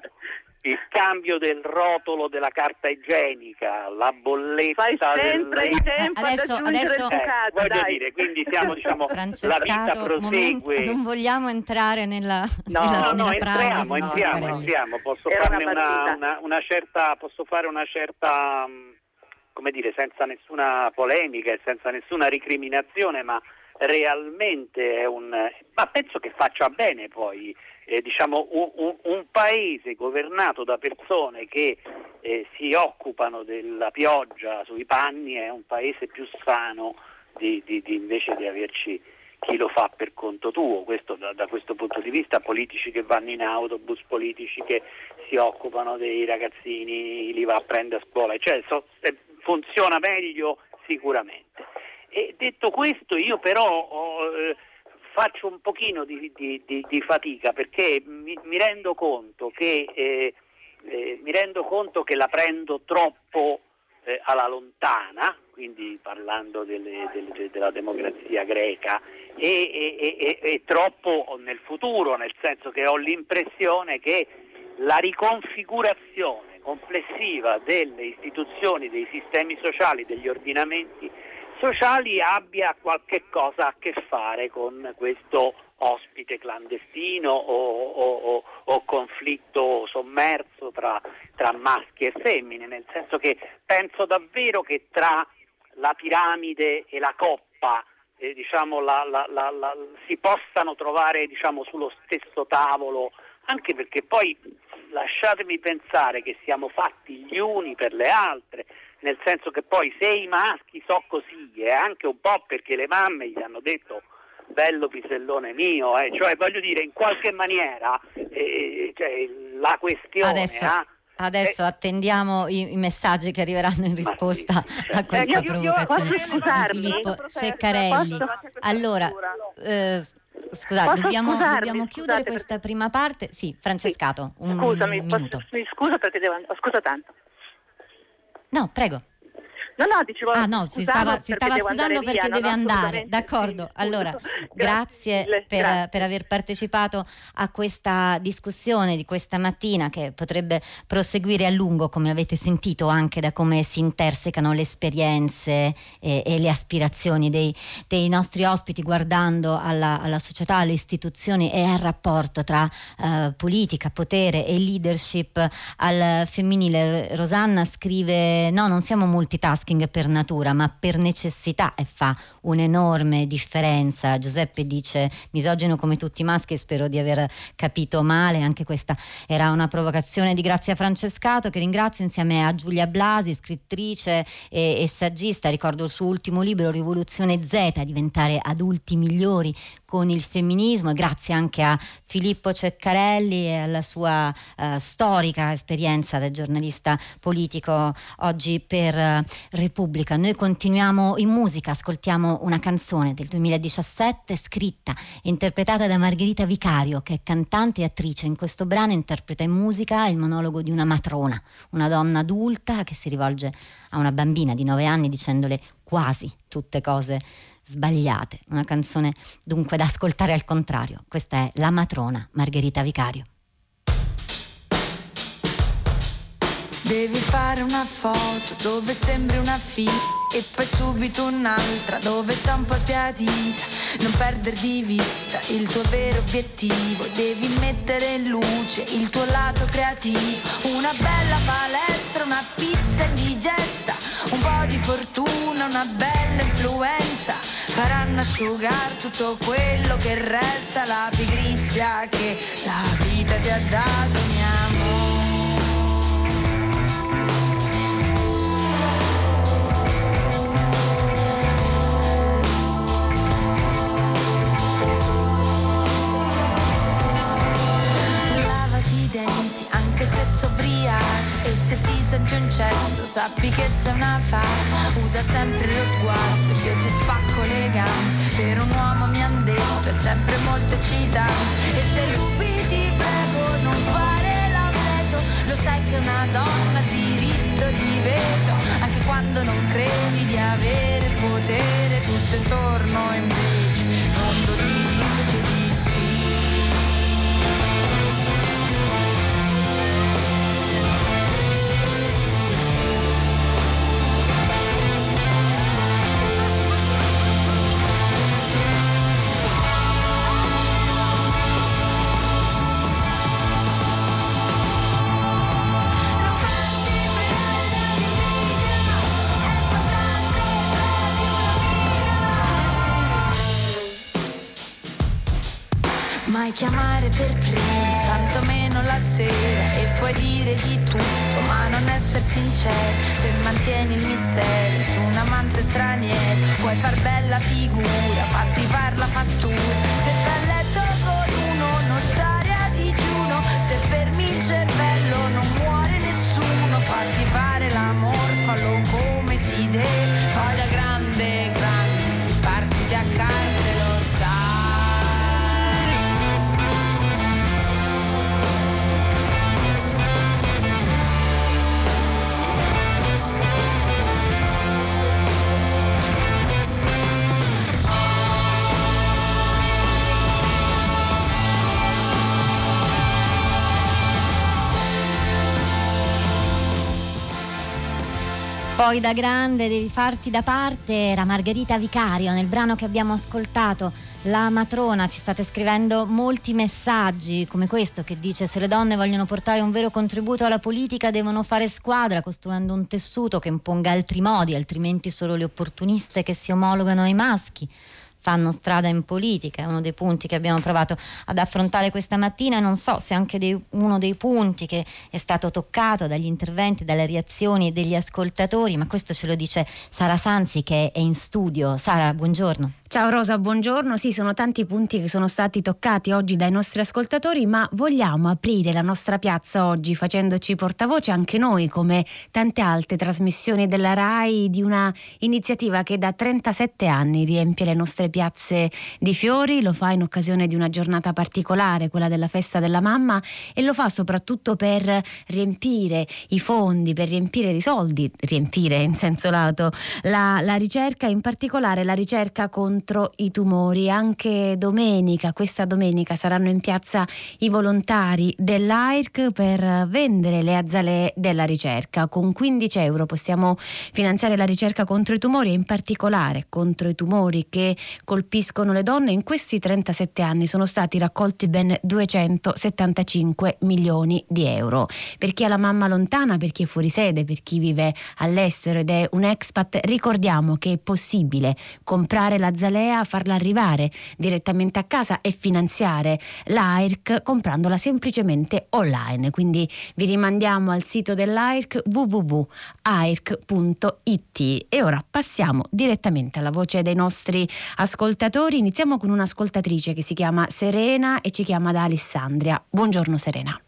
S4: il cambio del rotolo della carta igienica, la bolletta
S6: Fai sempre
S4: del...
S6: tempo adesso, adesso
S4: eh, voglio dai. dire, quindi siamo diciamo la vita prosegue.
S1: Momento, non vogliamo entrare nella
S4: No,
S1: nella,
S4: no,
S1: nella
S4: entriamo, entriamo, entriamo, posso
S6: Era
S4: farne una, una, una, certa posso fare una certa mm, come dire, senza nessuna polemica e senza nessuna ricriminazione, ma realmente è un ma penso che faccia bene poi eh, diciamo, un, un, un, paese governato da persone che eh, si occupano della pioggia sui panni è un paese più sano di, di, di invece di averci chi lo fa per conto tuo, questo da, da, questo punto di vista, politici che vanno in autobus, politici che si occupano dei ragazzini, li va a prendere a scuola, cioè, so, eh, funziona meglio sicuramente. E detto questo io però ho, eh, faccio un pochino di, di, di, di fatica perché mi, mi, rendo conto che, eh, eh, mi rendo conto che la prendo troppo eh, alla lontana, quindi parlando delle, delle, della democrazia greca, e, e, e, e troppo nel futuro, nel senso che ho l'impressione che la riconfigurazione complessiva delle istituzioni, dei sistemi sociali, degli ordinamenti sociali abbia qualche cosa a che fare con questo ospite clandestino o, o, o conflitto sommerso tra, tra, maschi e femmine, nel senso che penso davvero che tra la piramide e la coppa eh, diciamo, la, la, la, si possano trovare diciamo, sullo stesso tavolo, anche perché poi lasciatemi pensare che siamo fatti gli uni per le altre, nel senso che poi se i maschi so così è anche un po' perché le mamme gli hanno detto bello pisellone mio, eh. cioè voglio dire in qualche maniera eh, cioè, la questione...
S1: Adesso... Ha, Adesso eh, attendiamo i, i, messaggi che arriveranno in risposta sì, certo. a questa eh, provocazione di Filippo Ceccarelli. Allora, eh, scusate, dobbiamo, dobbiamo chiudere scusate, questa prima parte. Sì, Francescato, un,
S6: Scusami,
S1: un minuto.
S6: Posso, mi scusa perché devo, scusa tanto.
S1: No, prego.
S6: No, no, dicevo,
S1: ah, no, si stava, si stava scusando perché via, deve andare. D'accordo, sì, allora grazie, grazie, per, grazie, per, aver partecipato a questa discussione di questa mattina che potrebbe proseguire a lungo, come avete sentito anche da come si intersecano le esperienze e, e le aspirazioni dei, dei, nostri ospiti guardando alla, alla, società, alle istituzioni e al rapporto tra uh, politica, potere e leadership al femminile. Rosanna scrive, no, non siamo multitasking multitasking per natura, ma per necessità e fa un'enorme differenza. Giuseppe dice misogino come tutti i maschi, spero di aver capito male, anche questa era una provocazione di Grazia Francescato che ringrazio insieme a Giulia Blasi, scrittrice e, e saggista, ricordo il suo ultimo libro Rivoluzione Z, diventare adulti migliori con il femminismo, grazie anche a Filippo Ceccarelli e alla sua uh, storica esperienza da giornalista politico oggi per uh, Repubblica. Noi continuiamo in musica, ascoltiamo una canzone del 2017 scritta e interpretata da Margherita Vicario, che è cantante e attrice. In questo brano interpreta in musica il monologo di una matrona, una donna adulta che si rivolge a una bambina di 9 anni dicendole quasi tutte cose sbagliate. Una canzone dunque da ascoltare al contrario. Questa è La matrona Margherita Vicario.
S7: Devi fare una foto dove sembri una figlia e poi subito un'altra dove sei un po' sbiadita. Non perdere di vista il tuo vero obiettivo, devi mettere in luce il tuo lato creativo. Una bella palestra, una pizza indigesta, un po' di fortuna, una bella influenza. Faranno asciugare tutto quello che resta, la pigrizia che la vita ti ha dato, se ti senti un cesso sappi che sei una fata. Usa sempre lo sguardo io ti spacco le gambe. Per un uomo mi han detto è sempre molto eccitante. E se rubi ti prego non fare l'amleto lo sai che una donna ha diritto di veto. Anche quando non credi di avere il potere tutto intorno invece non lo dice chiamare per prima, tanto meno la sera e puoi dire di tutto, ma non essere sincero, se mantieni il mistero su un amante straniero, puoi far bella figura, fatti far la Poi da grande
S1: devi farti da parte era Margherita Vicario nel brano che abbiamo ascoltato. La matrona ci state scrivendo molti messaggi come questo che dice se le donne vogliono portare un vero contributo alla politica devono fare squadra costruendo un tessuto che imponga altri modi, altrimenti solo le opportuniste che si omologano ai maschi fanno strada in politica, è uno dei punti che abbiamo provato ad affrontare questa mattina, non so se anche dei, uno dei punti che è stato toccato dagli interventi, dalle reazioni degli ascoltatori, ma questo ce lo dice Sara Sanzi che è in studio. Sara, buongiorno.
S8: Ciao Rosa, buongiorno. Sì, sono tanti punti che sono stati toccati oggi dai nostri ascoltatori, ma vogliamo aprire la nostra piazza oggi facendoci portavoce anche noi, come tante altre trasmissioni della RAI, di una iniziativa che da 37 anni riempie le nostre piazze di fiori, lo fa in occasione di una giornata particolare, quella della festa della mamma, e lo fa soprattutto per riempire i fondi, per riempire di soldi, riempire in senso lato, la, la ricerca, in particolare la ricerca con contro i tumori. Anche domenica, questa domenica, saranno in piazza i volontari dell'AIRC per vendere le azalee della ricerca. Con 15 euro possiamo finanziare la ricerca contro i tumori e in particolare contro i tumori che colpiscono le donne. In questi 37 anni sono stati raccolti ben 275 milioni di euro. Per chi ha la mamma lontana, per chi è fuori sede, per chi vive all'estero ed è un expat, ricordiamo che è possibile comprare la Zalea, farla arrivare direttamente a casa e finanziare l'AIRC comprandola semplicemente online. Quindi vi rimandiamo al sito dell'AIRC www.airc.it e ora passiamo direttamente alla voce dei nostri ascoltatori. Iniziamo con un'ascoltatrice che si chiama Serena e ci chiama da Alessandria. Buongiorno Serena.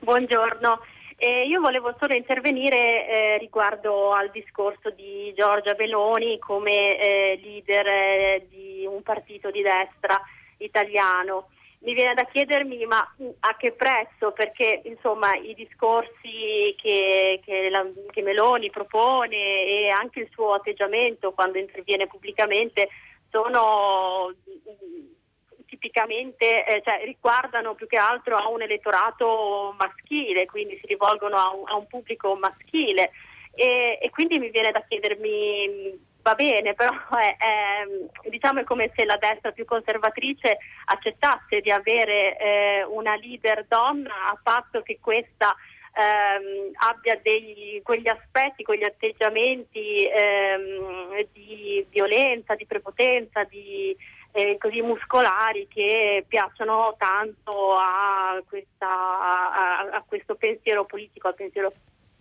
S9: Buongiorno. Eh, io volevo solo intervenire eh, riguardo al discorso di Giorgia Meloni come eh, leader eh, di un partito di destra italiano. Mi viene da chiedermi ma a che prezzo? Perché insomma i discorsi che, che la, che Meloni propone e anche il suo atteggiamento quando interviene pubblicamente sono tipicamente eh, cioè, riguardano più che altro a un elettorato maschile, quindi si rivolgono a un, a un pubblico maschile. E, e, quindi mi viene da chiedermi va bene, però è, è, diciamo è come se la destra più conservatrice accettasse di avere eh, una leader donna a patto che questa ehm, abbia dei, quegli aspetti, quegli atteggiamenti ehm, di violenza, di prepotenza, di, eh, così muscolari che piacciono tanto a, questa, a, a questo pensiero politico, al pensiero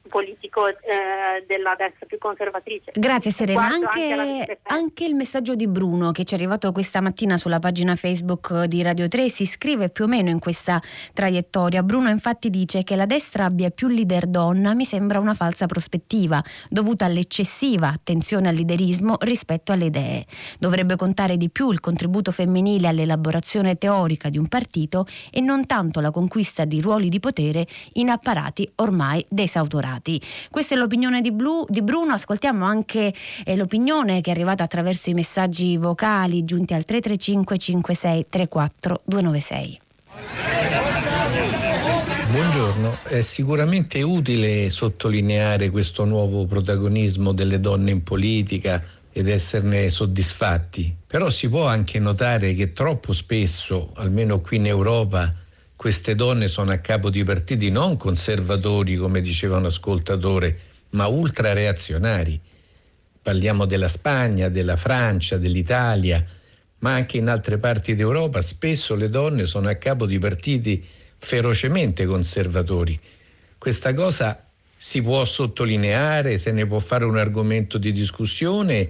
S9: politico eh, della destra più conservatrice.
S8: Grazie Serena, anche, anche, anche, il messaggio di Bruno che ci è arrivato questa mattina sulla pagina Facebook di Radio 3 si iscrive più o meno in questa traiettoria. Bruno infatti dice che la destra abbia più leader donna mi sembra una falsa prospettiva dovuta all'eccessiva attenzione al liderismo rispetto alle idee. Dovrebbe contare di più il contributo femminile all'elaborazione teorica di un partito e non tanto la conquista di ruoli di potere in apparati ormai desautorati stati. Questa è l'opinione di, Blu, di Bruno, ascoltiamo anche eh, l'opinione che è arrivata attraverso i messaggi vocali giunti al 335 56 34 296.
S10: Buongiorno, è sicuramente utile sottolineare questo nuovo protagonismo delle donne in politica ed esserne soddisfatti, però si può anche notare che troppo spesso, almeno qui in Europa, queste donne sono a capo di partiti non conservatori, come diceva un ascoltatore, ma ultrareazionari. Parliamo della Spagna, della Francia, dell'Italia, ma anche in altre parti d'Europa spesso le donne sono a capo di partiti ferocemente conservatori. Questa cosa si può sottolineare, se ne può fare un argomento di discussione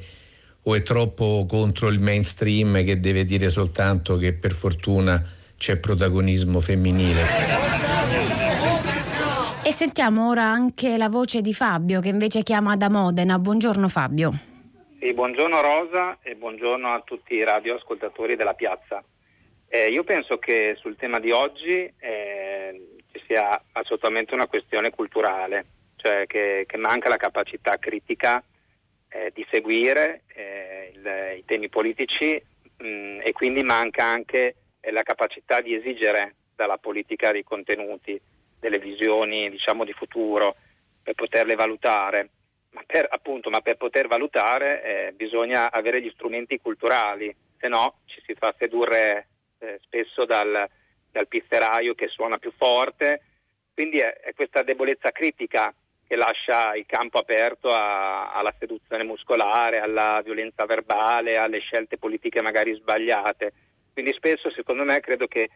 S10: o è troppo contro il mainstream che deve dire soltanto che per fortuna c'è protagonismo femminile.
S8: E sentiamo ora anche la voce di Fabio che invece chiama da Modena. Buongiorno Fabio.
S11: Sì, buongiorno Rosa e buongiorno a tutti i radioascoltatori della piazza. Eh, io penso che sul tema di oggi eh, ci sia assolutamente una questione culturale, cioè che, che manca la capacità critica eh, di seguire eh, il, i temi politici mh, mm, e quindi manca anche è la capacità di esigere dalla politica dei contenuti, delle visioni diciamo, di futuro, per poterle valutare. Ma per, appunto, ma per poter valutare eh, bisogna avere gli strumenti culturali, se no ci si fa sedurre eh, spesso dal, dal pizzeraio che suona più forte. Quindi è, è, questa debolezza critica che lascia il campo aperto a, alla seduzione muscolare, alla violenza verbale, alle scelte politiche magari sbagliate. Quindi spesso, secondo me, credo che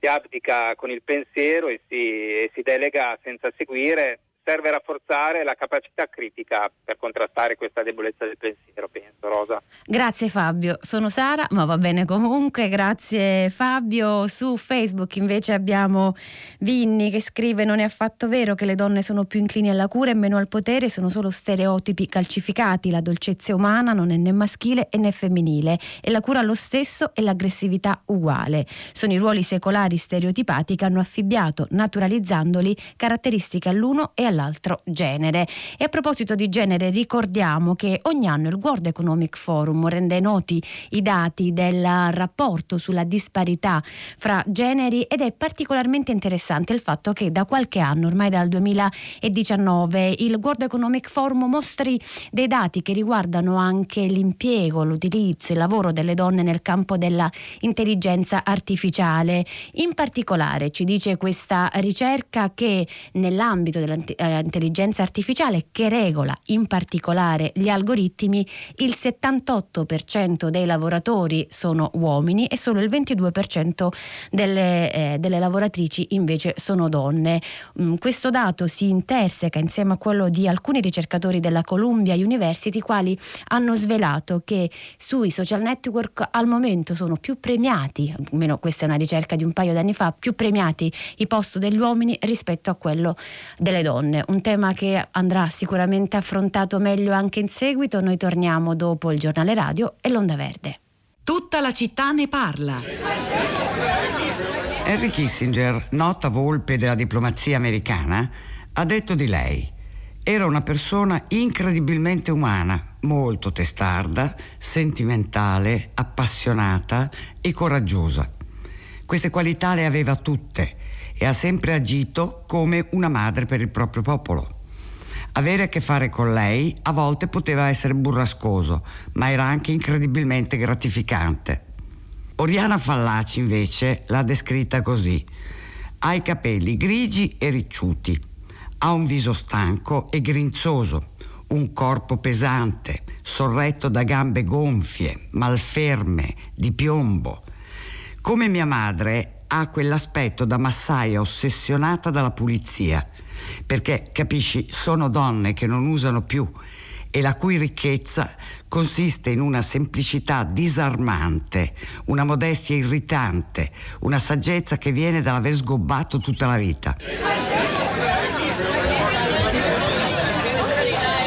S11: si abdica con il pensiero e si, e si delega senza seguire serve rafforzare la capacità critica per contrastare questa debolezza del pensiero, penso, Rosa.
S8: Grazie Fabio, sono Sara, ma va bene comunque, grazie Fabio. Su Facebook invece abbiamo Vinni che scrive non è affatto vero che le donne sono più inclini alla cura e meno al potere, sono solo stereotipi calcificati, la dolcezza umana non è né maschile né femminile e la cura lo stesso e l'aggressività uguale. Sono i ruoli secolari stereotipati che hanno affibbiato, naturalizzandoli, caratteristiche all'uno e all'altro all'altro genere. E a proposito di genere ricordiamo che ogni anno il World Economic Forum rende noti i dati del rapporto sulla disparità fra generi ed è particolarmente interessante il fatto che da qualche anno, ormai dal 2019, il World Economic Forum mostri dei dati che riguardano anche l'impiego, l'utilizzo, il lavoro delle donne nel campo della intelligenza artificiale. In particolare ci dice questa ricerca che nell'ambito dell'intelligenza intelligenza artificiale che regola in particolare gli algoritmi, il 78% dei lavoratori sono uomini e solo il 22% delle, eh, delle lavoratrici invece sono donne. Mm, questo dato si interseca insieme a quello di alcuni ricercatori della Columbia University, quali hanno svelato che sui social network al momento sono più premiati, almeno questa è una ricerca di un paio d'anni fa, più premiati i post degli uomini rispetto a quello delle donne donne, un tema che andrà sicuramente affrontato meglio anche in seguito. Noi torniamo dopo il giornale radio e l'Onda Verde.
S12: Tutta la città ne parla.
S13: Henry Kissinger, nota volpe della diplomazia americana, ha detto di lei Era una persona incredibilmente umana, molto testarda, sentimentale, appassionata e coraggiosa. Queste qualità le aveva tutte e ha sempre agito come una madre per il proprio popolo. Avere a che fare con lei a volte poteva essere burrascoso, ma era anche incredibilmente gratificante. Oriana Fallaci invece l'ha descritta così. Ha i capelli grigi e ricciuti ha un viso stanco e grinzoso, un corpo pesante, sorretto da gambe gonfie, malferme, di piombo. Come mia madre ha quell'aspetto da massaia ossessionata dalla pulizia, perché capisci, sono donne che non usano più e la cui ricchezza consiste in una semplicità disarmante, una modestia irritante, una saggezza che viene dall'aver sgobbato tutta la vita.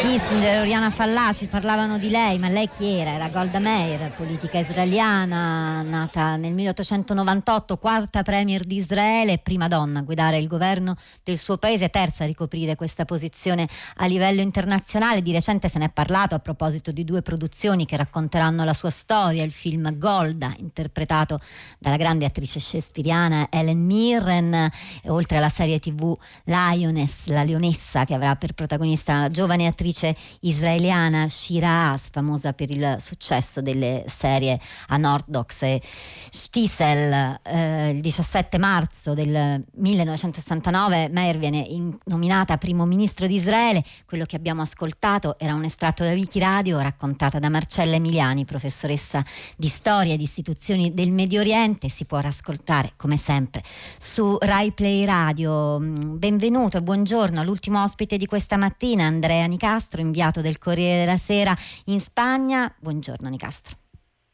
S1: Kissinger, Oriana Fallaci parlavano di lei, ma lei chi era? Era Golda Meir, politica israeliana, nata nel 1898, quarta premier di Israele, prima donna a guidare il governo del suo paese, terza a ricoprire questa posizione a livello internazionale. Di recente se ne è parlato a proposito di due produzioni che racconteranno la sua storia, il film Golda, interpretato dalla grande attrice shakespeariana Ellen Mirren, oltre alla serie tv Lioness, la leonessa che avrà per protagonista la giovane attrice attrice israeliana Shira Haas, famosa per il successo delle serie a Nordox e Stiesel. Eh, il 17 marzo del 1969 Meir viene in, nominata primo ministro di Israele. Quello che abbiamo ascoltato era un estratto da Wiki Radio raccontata da Marcella Emiliani, professoressa di storia e di istituzioni del Medio Oriente. Si può ascoltare come sempre su Rai Play Radio. Mm, benvenuto e buongiorno all'ultimo ospite di questa mattina, Andrea Nicastro Nicastro, inviato del Corriere della Sera in Spagna. Buongiorno Nicastro.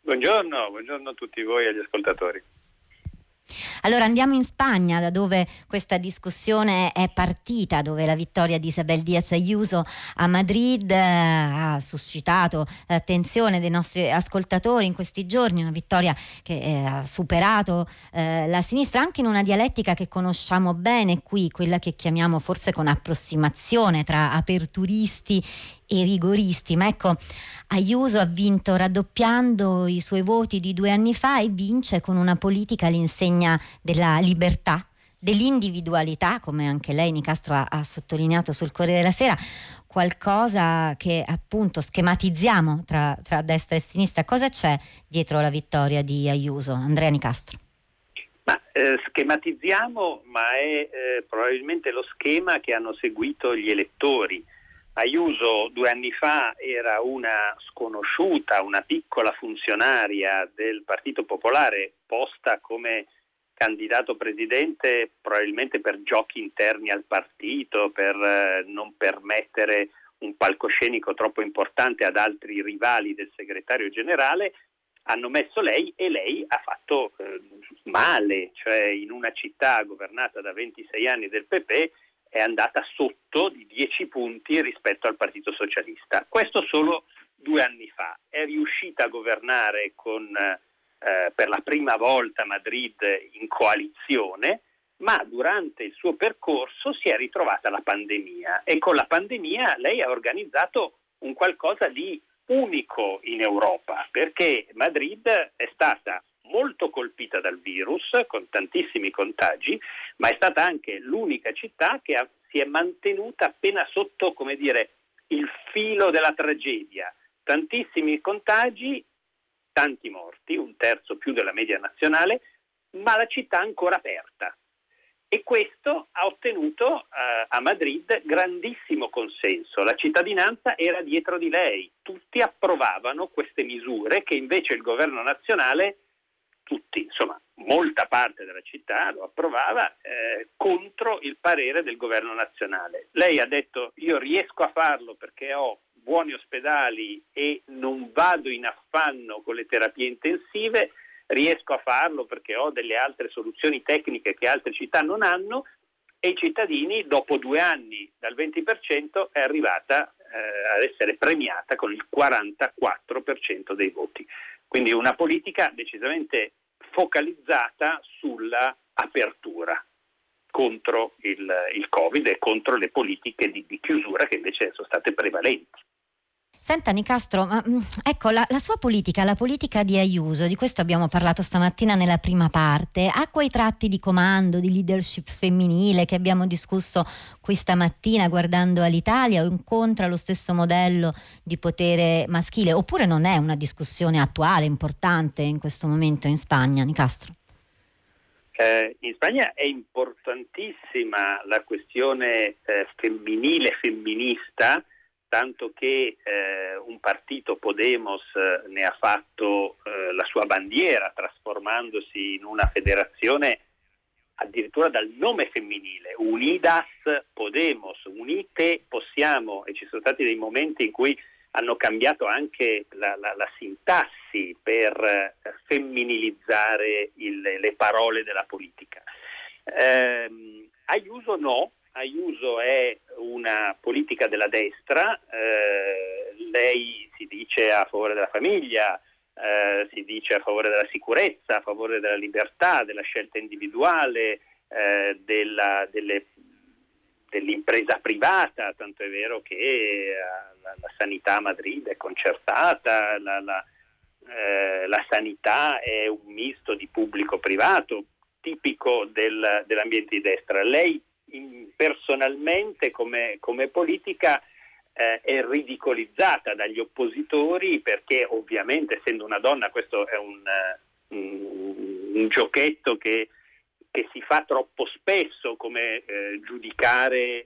S14: Buongiorno, buongiorno a tutti voi e agli ascoltatori.
S1: Allora andiamo in Spagna da dove questa discussione è partita, dove la vittoria di Isabel Díaz Ayuso a Madrid eh, ha suscitato l'attenzione dei nostri ascoltatori in questi giorni, una vittoria che eh, ha superato eh, la sinistra anche in una dialettica che conosciamo bene qui, quella che chiamiamo forse con approssimazione tra aperturisti e rigoristi, ma ecco Ayuso ha vinto raddoppiando i suoi voti di due anni fa e vince con una politica all'insegna della libertà, dell'individualità, come anche lei Nicastro ha, ha sottolineato sul Corriere della Sera, qualcosa che appunto schematizziamo tra, tra destra e sinistra. Cosa c'è dietro la vittoria di Ayuso? Andrea Nicastro.
S14: Ma, eh, schematizziamo, ma è eh, probabilmente lo schema che hanno seguito gli elettori Ayuso due anni fa era una sconosciuta, una piccola funzionaria del Partito Popolare posta come candidato presidente probabilmente per giochi interni al partito, per eh, non permettere un palcoscenico troppo importante ad altri rivali del segretario generale, hanno messo lei e lei ha fatto eh, male, cioè in una città governata da 26 anni del PP è andata sotto di 10 punti rispetto al Partito Socialista. Questo solo due anni fa. È riuscita a governare con, eh, per la prima volta Madrid in coalizione, ma durante il suo percorso si è ritrovata la pandemia e con la pandemia lei ha organizzato un qualcosa di unico in Europa, perché Madrid è stata molto colpita dal virus, con tantissimi contagi, ma è stata anche l'unica città che ha, si è mantenuta appena sotto, come dire, il filo della tragedia. Tantissimi contagi, tanti morti, un terzo più della media nazionale, ma la città ancora aperta. E questo ha ottenuto eh, a Madrid grandissimo consenso. La cittadinanza era dietro di lei, tutti approvavano queste misure che invece il governo nazionale tutti, insomma, molta parte della città lo approvava eh, contro il parere del governo nazionale. Lei ha detto io riesco a farlo perché ho buoni ospedali e non vado in affanno con le terapie intensive, riesco a farlo perché ho delle altre soluzioni tecniche che altre città non hanno e i cittadini dopo due anni dal 20% è arrivata eh, ad essere premiata con il 44% dei voti. Quindi una politica decisamente focalizzata sulla apertura. contro il, il, Covid e contro le politiche di, di chiusura che invece sono state prevalenti.
S1: Senta Nicastro, ma, mm, ecco la, la, sua politica, la politica di Ayuso, di questo abbiamo parlato stamattina nella prima parte, ha quei tratti di comando, di leadership femminile che abbiamo discusso qui stamattina guardando all'Italia o incontra lo stesso modello di potere maschile oppure non è una discussione attuale, importante in questo momento in Spagna, Nicastro?
S14: Eh, in Spagna è importantissima la questione eh, femminile, femminista, tanto che eh, un partito Podemos eh, ne ha fatto eh, la sua bandiera, trasformandosi in una federazione addirittura dal nome femminile, Unidas Podemos, unite possiamo, e ci sono stati dei momenti in cui hanno cambiato anche la, la, la sintassi per eh, femminilizzare il, le parole della politica. Eh, Ayuso no, Ayuso è una politica della destra, eh, lei si dice a favore della famiglia, eh, si dice a favore della sicurezza, a favore della libertà, della scelta individuale, eh, della, delle, dell'impresa privata, tanto è vero che eh, la, la sanità a Madrid è concertata, la, la, eh, la sanità è un misto di pubblico-privato, tipico del, dell'ambiente di destra. Lei personalmente come, come politica eh, è ridicolizzata dagli oppositori perché ovviamente essendo una donna questo è un, un, un giochetto che, che, si fa troppo spesso come eh, giudicare eh,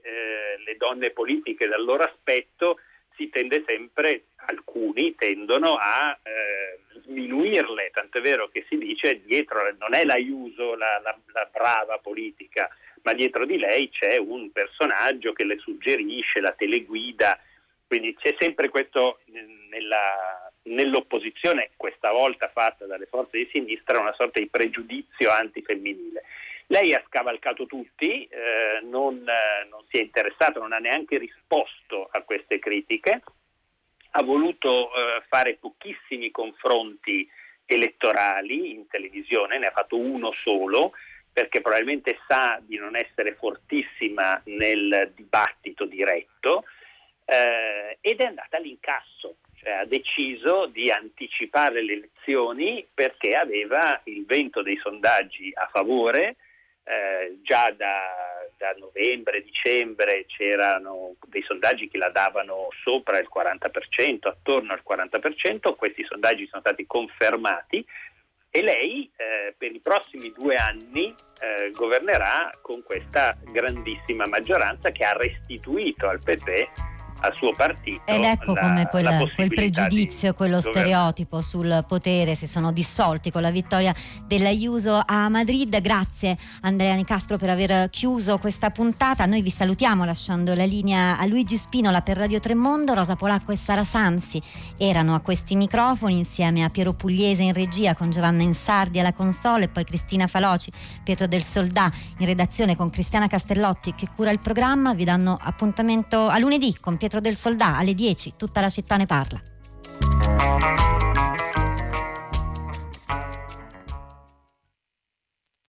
S14: le donne politiche dal loro aspetto si tende sempre, alcuni tendono a eh, sminuirle, tanto è vero che si dice dietro non è l'aiuso la, la, la brava politica, ma dietro di lei c'è un personaggio che le suggerisce, la teleguida, quindi c'è sempre questo nella, nell'opposizione, questa volta fatta dalle forze di sinistra, una sorta di pregiudizio antifemminile. Lei ha scavalcato tutti, eh, non, non si è interessato, non ha neanche risposto a queste critiche, ha voluto eh, fare pochissimi confronti elettorali in televisione, ne ha fatto uno solo, perché probabilmente sa di non essere fortissima nel dibattito diretto eh, ed è andata all'incasso, cioè ha deciso di anticipare le elezioni perché aveva il vento dei sondaggi a favore, eh, già da, da, novembre, dicembre c'erano dei sondaggi che la davano sopra il 40%, attorno al 40%, questi sondaggi sono stati confermati e lei eh, per i prossimi due anni eh, governerà con questa grandissima maggioranza che ha restituito al PP al suo partito.
S1: Ed ecco la, come quel, quel pregiudizio e quello stereotipo sul potere si sono dissolti con la vittoria dell'Aiuso a Madrid. Grazie Andrea Nicastro per aver chiuso questa puntata. Noi vi salutiamo lasciando la linea a Luigi Spinola per Radio Tremondo. Rosa Polacco e Sara Sansi erano a questi microfoni insieme a Piero Pugliese in regia con Giovanna Insardi alla console e poi Cristina Faloci, Pietro del Soldà in redazione con Cristiana Castellotti che cura il programma. Vi danno appuntamento a lunedì con Pietro Pietro del Soldà alle 10, tutta la città ne parla.